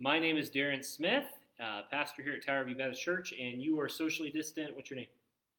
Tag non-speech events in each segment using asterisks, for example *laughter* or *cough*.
My name is Darren Smith, uh, pastor here at Tower View Baptist Church, and you are socially distant. What's your name?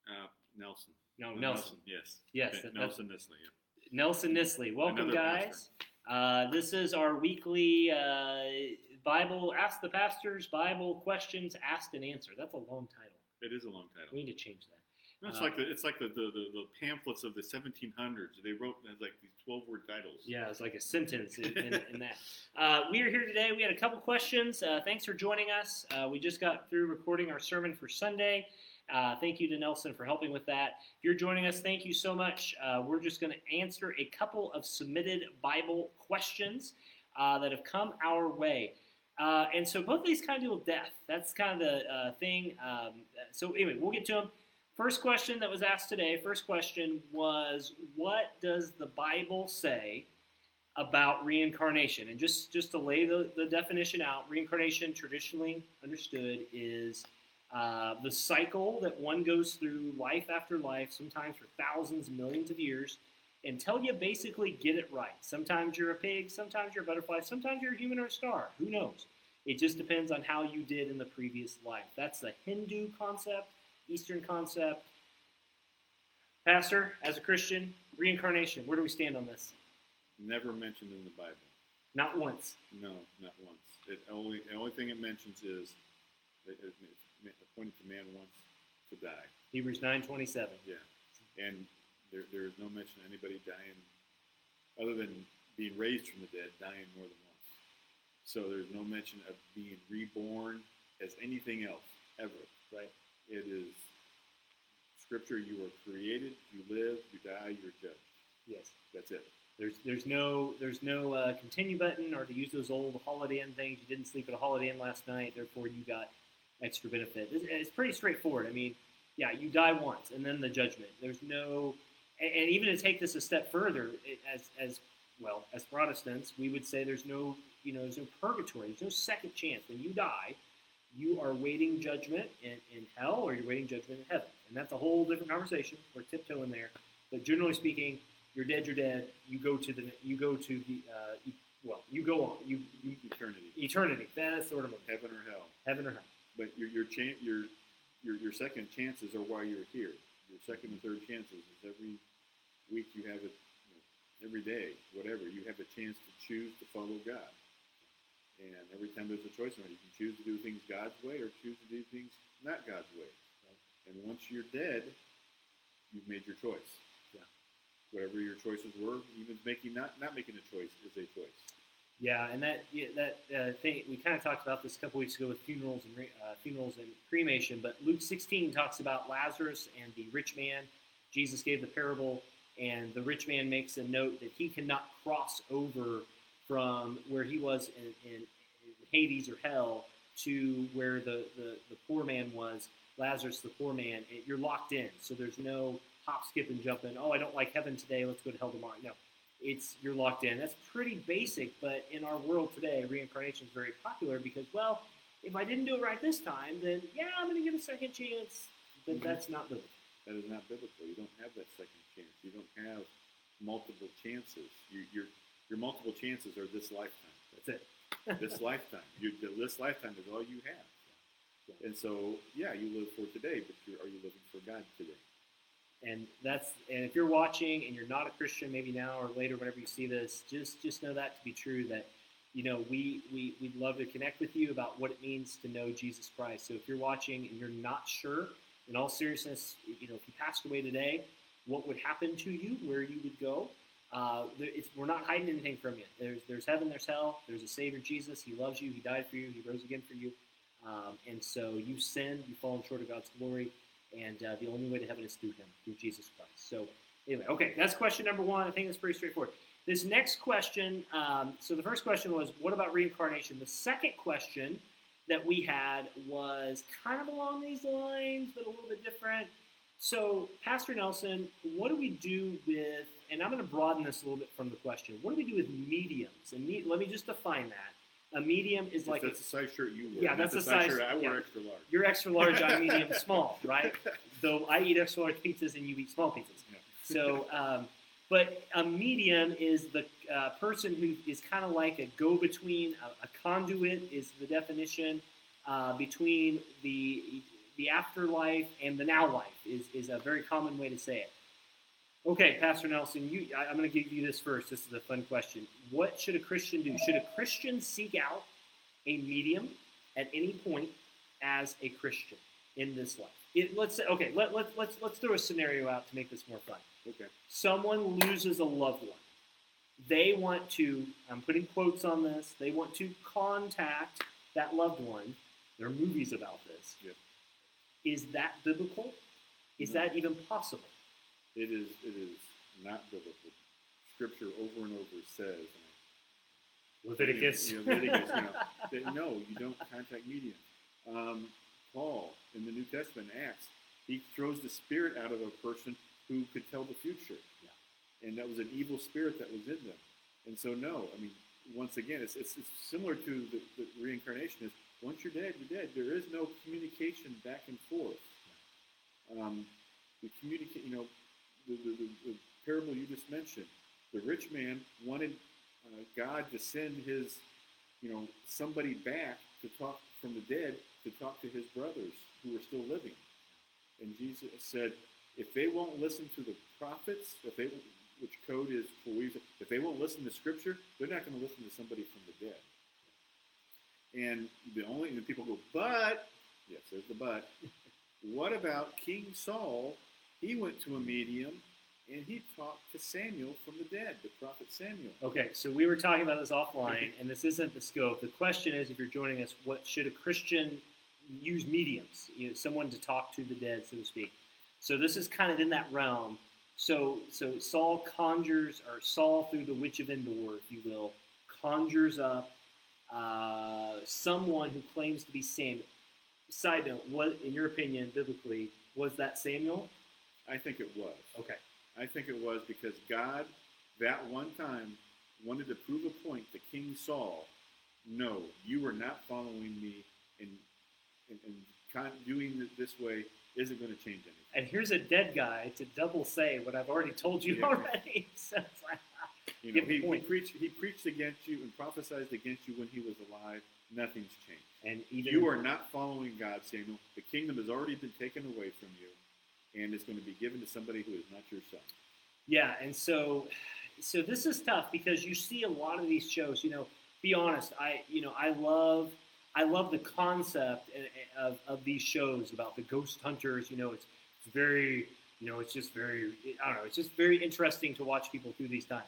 Uh, Nelson. No, Uh, Nelson. Yes. Yes, Okay, that- Nelson Nisley. Yeah. Nelson Nisley. Welcome, Another guys. Uh, this is our weekly uh, Bible Ask the Pastors Bible Questions Asked and Answered. That's a long title. It is a long title. We need to change that. No, it's uh, like the it's like the, the, the, the pamphlets of the 1700s. They wrote like these 12 word titles. Yeah, it's like a sentence in, in, *laughs* in that. Uh, we are here today. We had a couple questions. Uh, thanks for joining us. Uh, we just got through recording our sermon for Sunday. Uh, thank you to Nelson for helping with that. If you're joining us, thank you so much. Uh, we're just going to answer a couple of submitted Bible questions uh, that have come our way. Uh, and so both of these kind of deal with death. That's kind of the uh, thing. Um, so anyway, we'll get to them. First question that was asked today, first question was, what does the Bible say about reincarnation? And just, just to lay the, the definition out, reincarnation, traditionally understood, is uh, the cycle that one goes through life after life, sometimes for thousands, millions of years, until you basically get it right. Sometimes you're a pig, sometimes you're a butterfly, sometimes you're a human or a star. Who knows? It just depends on how you did in the previous life. That's the Hindu concept, Eastern concept. Pastor, as a Christian, reincarnation, where do we stand on this? Never mentioned in the Bible. Not once. No, not once. It only the only thing it mentions is it, it, it appointed to man once to die. Hebrews 9:27. Yeah, and there, there is no mention of anybody dying other than being raised from the dead, dying more than once. So there's no mention of being reborn as anything else ever. Right. It is scripture. You are created. You live. You die. You're judged. Yes. That's it. There's there's no there's no uh, continue button or to use those old Holiday Inn things. You didn't sleep at a Holiday Inn last night, therefore you got extra benefit. It's, it's pretty straightforward. I mean, yeah, you die once and then the judgment. There's no, and, and even to take this a step further, it, as as well as Protestants, we would say there's no you know there's no purgatory. There's no second chance. When you die, you are waiting judgment in, in hell or you're waiting judgment in heaven, and that's a whole different conversation. We're tiptoeing there, but generally speaking you're dead. You're dead. You go to the. You go to the. Uh, well, you go on. You, you Eternity. eternity. That's sort of a Heaven or hell. heaven or hell. But your your chan- your your your second chances are why you're here. Your second and third chances is every week you have it. You know, every day, whatever you have a chance to choose to follow God. And every time there's a choice, you can choose to do things God's way or choose to do things not God's way. And once you're dead, you've made your choice. Yeah. Whatever your choices were, even making not not making a choice is a choice. Yeah, and that yeah, that uh, thing we kind of talked about this a couple weeks ago with funerals and re- uh, funerals and cremation. But Luke 16 talks about Lazarus and the rich man. Jesus gave the parable, and the rich man makes a note that he cannot cross over from where he was in, in, in Hades or hell to where the, the, the poor man was. Lazarus, the poor man, it, you're locked in. So there's no hop, skip, and jump in. Oh, I don't like heaven today. Let's go to hell tomorrow. No, it's you're locked in. That's pretty basic, but in our world today, reincarnation is very popular because, well, if I didn't do it right this time, then yeah, I'm going to get a second chance. But Mhm. that's not biblical. That is not biblical. You don't have that second chance. You don't have multiple chances. You, your your multiple chances are this lifetime. That's it. This *laughs* lifetime. You, this lifetime is all you have. Yeah. And so, yeah, you live for today, but you're, are you living for God today? And that's and if you're watching and you're not a Christian, maybe now or later, whenever you see this, just just know that to be true. That you know we we we'd love to connect with you about what it means to know Jesus Christ. So if you're watching and you're not sure, in all seriousness, you know if you passed away today, what would happen to you, where you would go. Uh, we're not hiding anything from you. There's there's heaven, there's hell. There's a Savior Jesus. He loves you. He died for you. He rose again for you. Um, and so you sin, You've fallen short of God's glory. And uh, the only way to heaven is through Him, through Jesus Christ. So anyway, okay, that's question number one. I think that's pretty straightforward. This next question. Um, so the first question was, what about reincarnation? The second question that we had was kind of along these lines, but a little bit different. So, Pastor Nelson, what do we do with, and I'm going to broaden this a little bit from the question, what do we do with mediums? And me, let me just define that. A medium is like that's a, the size shirt you wear. Yeah, that's the the size- shirt I wear yeah. extra large. you're extra large, I'm medium *laughs* small, right? Though I eat extra large pizzas and you eat small pizzas. Yeah. So, um, but a medium is the uh, person who is kind of like a go-between, a, a conduit is the definition uh, between the the afterlife and the now life is, is a very common way to say it. Okay, Pastor Nelson, you, I, I'm going to give you this first. This is a fun question. What should a Christian do? Should a Christian seek out a medium at any point as a Christian in this life? It, let's say, okay, let, let, let's let's throw a scenario out to make this more fun Okay. someone loses a loved one. They want to, I'm putting quotes on this, they want to contact that loved one. There are movies about this. Yep. Is that biblical? Is No. that even possible? It is. It is not biblical. Scripture over and over says. Leviticus. You know, Leviticus, you know, that no, you don't contact mediums. Um, Paul in the New Testament, Acts, he throws the spirit out of a person who could tell the future, and that was an evil spirit that was in them. And so, no, I mean, once again, it's, it's, it's similar to the, the reincarnation. Is once you're dead, you're dead. There is no communication back and forth. Um, we communicate. You know, the, the, the, the parable you just mentioned. The rich man wanted uh, God to send his, you know, somebody back to talk from the dead to talk to his brothers who were still living. And Jesus said, if they won't listen to the prophets, if they, which code is for if they won't listen to Scripture, they're not going to listen to somebody from the dead. And the only and people go, but yes, there's the but. *laughs* what about King Saul? He went to a medium and he talked to Samuel from the dead, the prophet Samuel. Okay, so we were talking about this offline, and this isn't the scope. The question is, if you're joining us, what should a Christian use mediums? You know, someone to talk to the dead, so to speak. So this is kind of in that realm. So, so Saul conjures, or Saul through the witch of Endor, if you will, conjures up uh, someone who claims to be Samuel. Side note: What, in your opinion, biblically, was that Samuel? I think it was. Okay. I think it was because God, that one time, wanted to prove a point to King Saul. No, you are not following me, and and, and doing it this way isn't going to change anything. And here's a dead guy to double say what I've already told you Yeah. already. *laughs* So it's like, You know, he, he preached he preached against you and prophesied against you when he was alive. Nothing's changed. and even You are not following God, Samuel. The kingdom has already been taken away from you, and it's going to be given to somebody who is not your son. Yeah, and so so this is tough because you see a lot of these shows. You know, be honest. I you know I love I love the concept eh, eh, of, of these shows about the ghost hunters. You know, it's it's very you know it's just very I don't know. It's just very interesting to watch people through these times.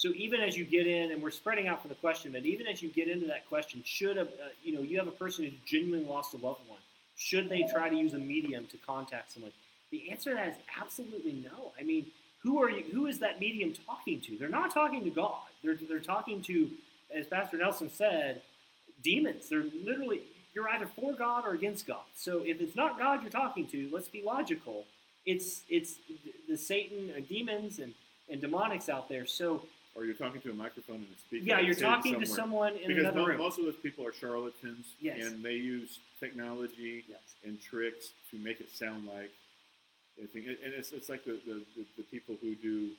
So even as you get in, and we're spreading out for the question, but even as you get into that question, should a uh, you know you have a person who's genuinely lost a loved one, should they try to use a medium to contact someone? The answer to that is absolutely no. I mean, who are you? Who is that medium talking to? They're not talking to God. They're they're talking to, as Pastor Nelson said, demons. They're literally you're either for God or against God. So if it's not God you're talking to, let's be logical. It's it's the Satan, uh, demons, and and demonics out there. So Or you're talking to a microphone and a speaker. yeah, you're talking to someone in because another mo- room. most of those people are charlatans, Yes. and they use technology yes. and tricks to make it sound like. I think, and it's, it's like the, the, the, the people who do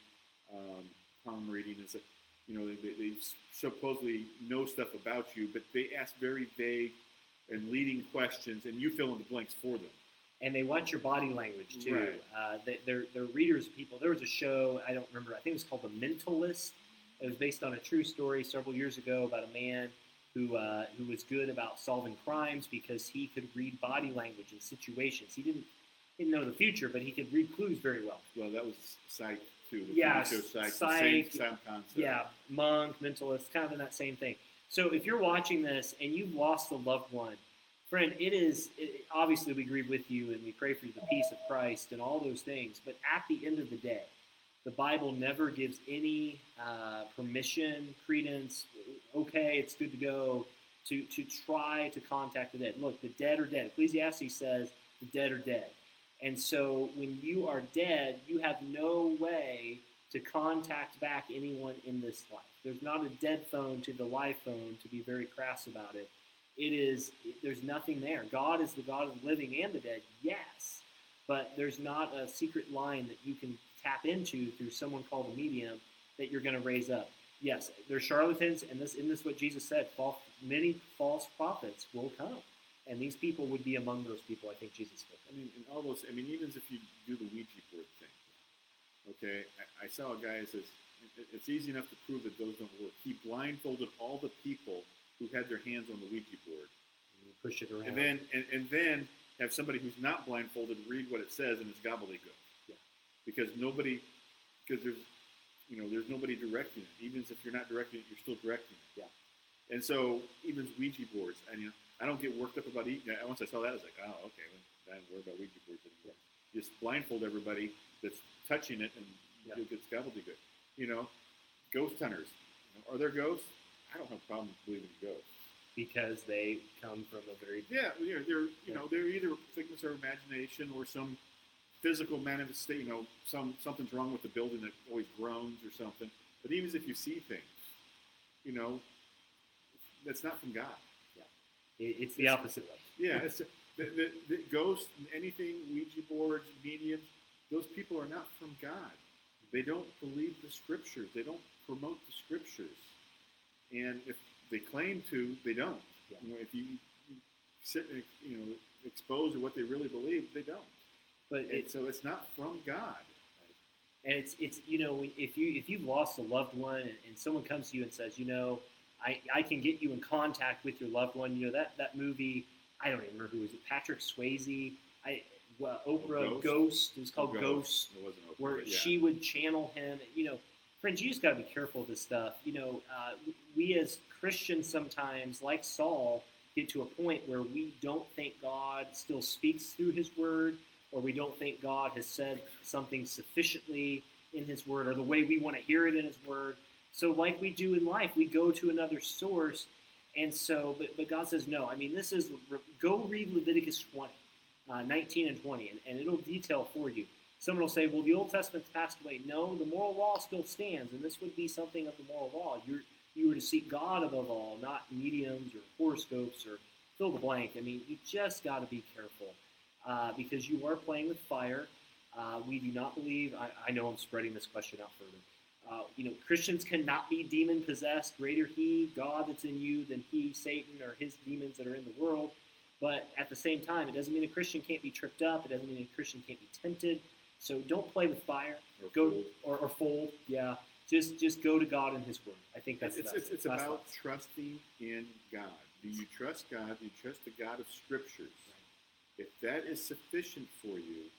um, palm reading is that you know they, they supposedly know stuff about you, but they ask very vague and leading questions, and you fill in the blanks for them. And they watch your body language too. Right. Uh, they, they're they're readers of people. There was a show I don't remember. I think it was called The Mentalist. It was based on a true story several years ago about a man who uh, who was good about solving crimes because he could read body language in situations. He didn't didn't know the future, but he could read clues very well. Well, that was Psych too. The Yeah, Psych. Psych. Same, same concept. Yeah, monk, mentalist, kind of in that same thing. So if you're watching this and you've lost a loved one, friend, it is it, obviously we grieve with you and we pray for the peace of Christ and all those things. But at the end of the day, the Bible never gives any uh, permission, credence. Okay, it's good to go. to, to try to contact the dead. Look, the dead are dead. Ecclesiastes says the dead are dead. And so when you are dead, you have no way to contact back anyone in this life. There's not a dead phone to the live phone, to be very crass about it. It is, there's nothing there. God is the God of the living and the dead, yes, but there's not a secret line that you can tap into through someone called a medium that you're going to raise up. Yes, there's charlatans, and this, and this is what Jesus said. False, many false prophets will come, and these people would be among those people. I think Jesus spoke. I mean, and all those. I mean, even if you do the Ouija board thing, okay. I, I saw a guy that says it's easy enough to prove that those don't work. He blindfolded all the people who had their hands on the Ouija board, You push it around. and then and, and then have somebody who's not blindfolded read what it says and it's gobbledygook. Yeah. Because nobody, because there's, you know, there's nobody directing it. Even if you're not directing it, you're still directing it. Yeah. And so even Ouija boards, and you know, I don't get worked up about eating. Once I saw that, I was like, oh, okay, I don't worry about Ouija boards anymore. Just blindfold everybody that's touching it, and Yeah. you'll get gobbledygook. You know, ghost hunters. You know, are there ghosts? I don't have a problem believing in ghosts. because they come from a very Yeah, you know, they're you Yeah. know they're either figments of imagination or some physical manifestation. You know, some something's wrong with the building that always groans or something. But even if you see things, you know, that's not from God. it- it's the opposite way. Yeah, it's the, the, the ghosts, anything, Ouija boards, mediums, those people are not from God. They don't believe the scriptures. They don't promote the scriptures. And if they claim to, they don't. Yeah. You know, if you, you sit and you know expose what they really believe, they don't. But it's so it's not from God. and it's it's you know if you if you've lost a loved one and, and someone comes to you and says you know I, I can get you in contact with your loved one you know that that movie I don't even remember who was it Patrick Swayze I well, Oprah Ghost? Ghost, it was called Ghost It wasn't Oprah, where yeah. she would channel him. You know, friends, you just got to be careful of this stuff. You know, uh, we as Christians sometimes, like Saul, get to a point where we don't think God still speaks through His Word, or we don't think God has said something sufficiently in His Word, or the way we want to hear it in His Word. So, like we do in life, we go to another source, and so, but, but God says no. I mean, this is go read Leviticus 20 uh, 19 and 20, and, and it'll detail for you. Someone will say, well, the Old Testament's passed away. No, the moral law still stands, and this would be something of the moral law. You're, you were to seek God above all, not mediums or horoscopes or fill the blank. I mean, you just got to be careful uh, because you are playing with fire. Uh, we do not believe, I, I know I'm spreading this question out further. Uh, you know, Christians cannot be demon possessed. Greater He, God that's in you, than He, Satan, or His demons that are in the world. But at the same time, it doesn't mean a Christian can't be tripped up. It doesn't mean a Christian can't be tempted. So don't play with fire. Or go fooled. or, or fold. Yeah, just just go to God and His Word. I think that's it's, it's, it's about trusting in God. Do you trust God? Do you trust the God of Scriptures? If that is sufficient for you,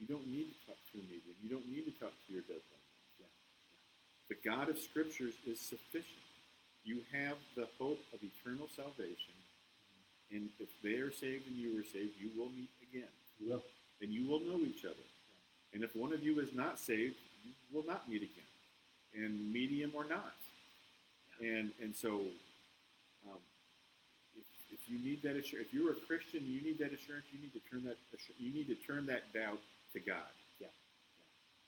you don't need to talk to a medium. You don't need to talk to your dead loved. Yeah. The God of Scriptures is sufficient. You have the hope of eternal salvation, mm-hmm. and if they are saved and you are saved, you will meet again, You will. and you will know each other. And if one of you is not saved, you will not meet again, and medium or not. And and so, um, if, if you need that assurance, if you're a Christian, you need that assurance. You need to turn that you need to turn that doubt to God. Yeah.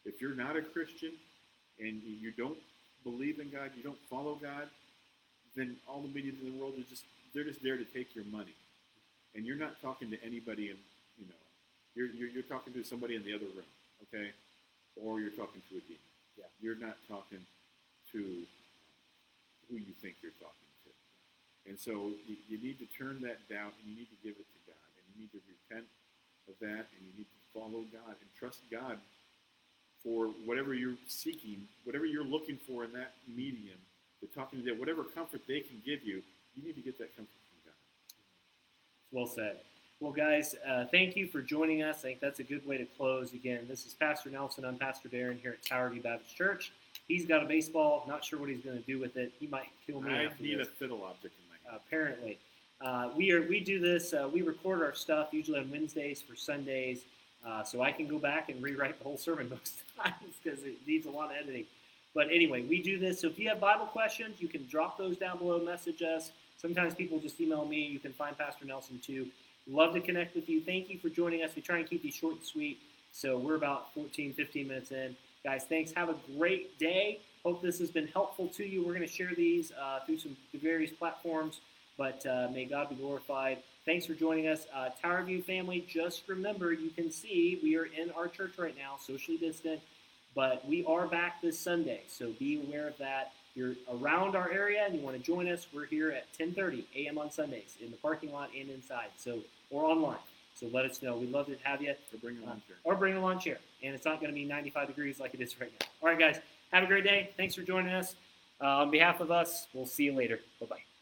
If you're not a Christian and you you don't believe in God, you don't follow God, then all the mediums in the world are just they're just there to take your money, and you're not talking to anybody in you know you're you're, you're talking to somebody in the other room, okay, or you're talking to a demon. Yeah. You're not talking to who you think you're talking to. And so you, you need to turn that doubt and you need to give it to God. And you need to repent of that and you need to follow God and trust God for whatever you're seeking, whatever you're looking for in that medium, the talking to them, whatever comfort they can give you, you need to get that comfort from God. Well said. Well, guys, uh, thank you for joining us. I think that's a good way to close. Again, this is Pastor Nelson. I'm Pastor Darren here at Tower View Baptist Church. He's got a baseball. Not sure what he's going to do with it. He might kill me. I need this. a fiddle object in my hand. apparently. Uh, we are we do this. Uh, we record our stuff usually on Wednesdays for Sundays, uh, so I can go back and rewrite the whole sermon *laughs* most times because it needs a lot of editing. But anyway, we do this. So if you have Bible questions, you can drop those down below, message us, Sometimes people just email me. You can find Pastor Nelson too. Love to connect with you. Thank you for joining us. We try and keep these short and sweet. So we're about 14, 15 minutes in. Guys, thanks. Have a great day. Hope this has been helpful to you. We're going to share these uh, through some various platforms, but uh, may God be glorified. Thanks for joining us. Uh, Tower View family, just remember you can see we are in our church right now, socially distant, but we are back this Sunday. So be aware of that. You're around our area and you want to join us, we're here at 10:30 a.m. on Sundays in the parking lot and inside. So or online. So let us know. We'd love to have you. Or bring a lawn chair. Or bring a lawn chair. And it's not going to be 95 degrees like it is right now. All right, guys. Have a great day. Thanks for joining us. Uh, on behalf of us, we'll see you later. Bye bye.